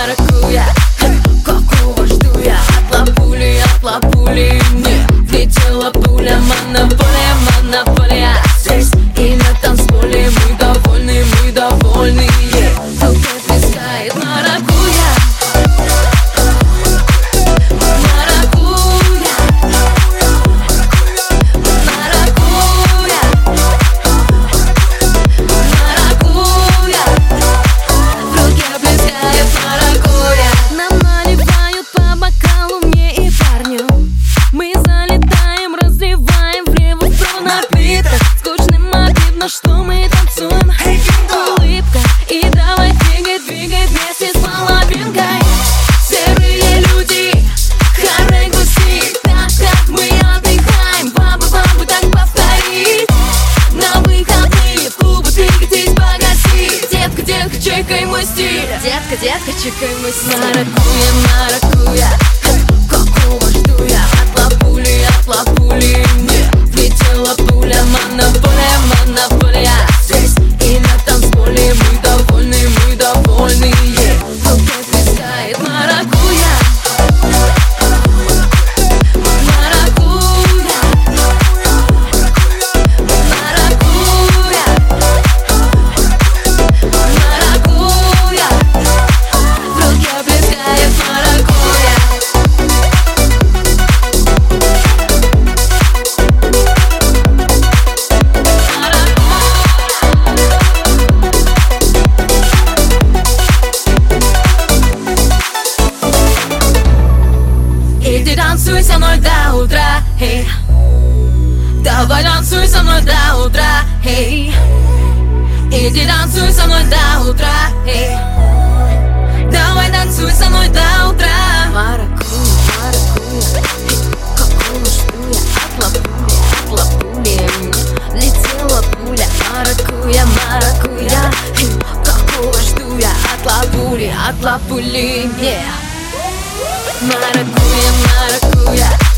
Maracuja. детка, детка, чекай мы с маракуя, маракуя мной до утра, эй Давай танцуй со мной до утра, эй Иди танцуй со мной до утра, эй Давай танцуй со мной до утра. Маракуя, маракуя, какую жду я от лапуля, от лапуля Летела пуля, маракуя, маракуя. Какого жду я от лапули, от лапули, yeah. Maracuya, maracuya.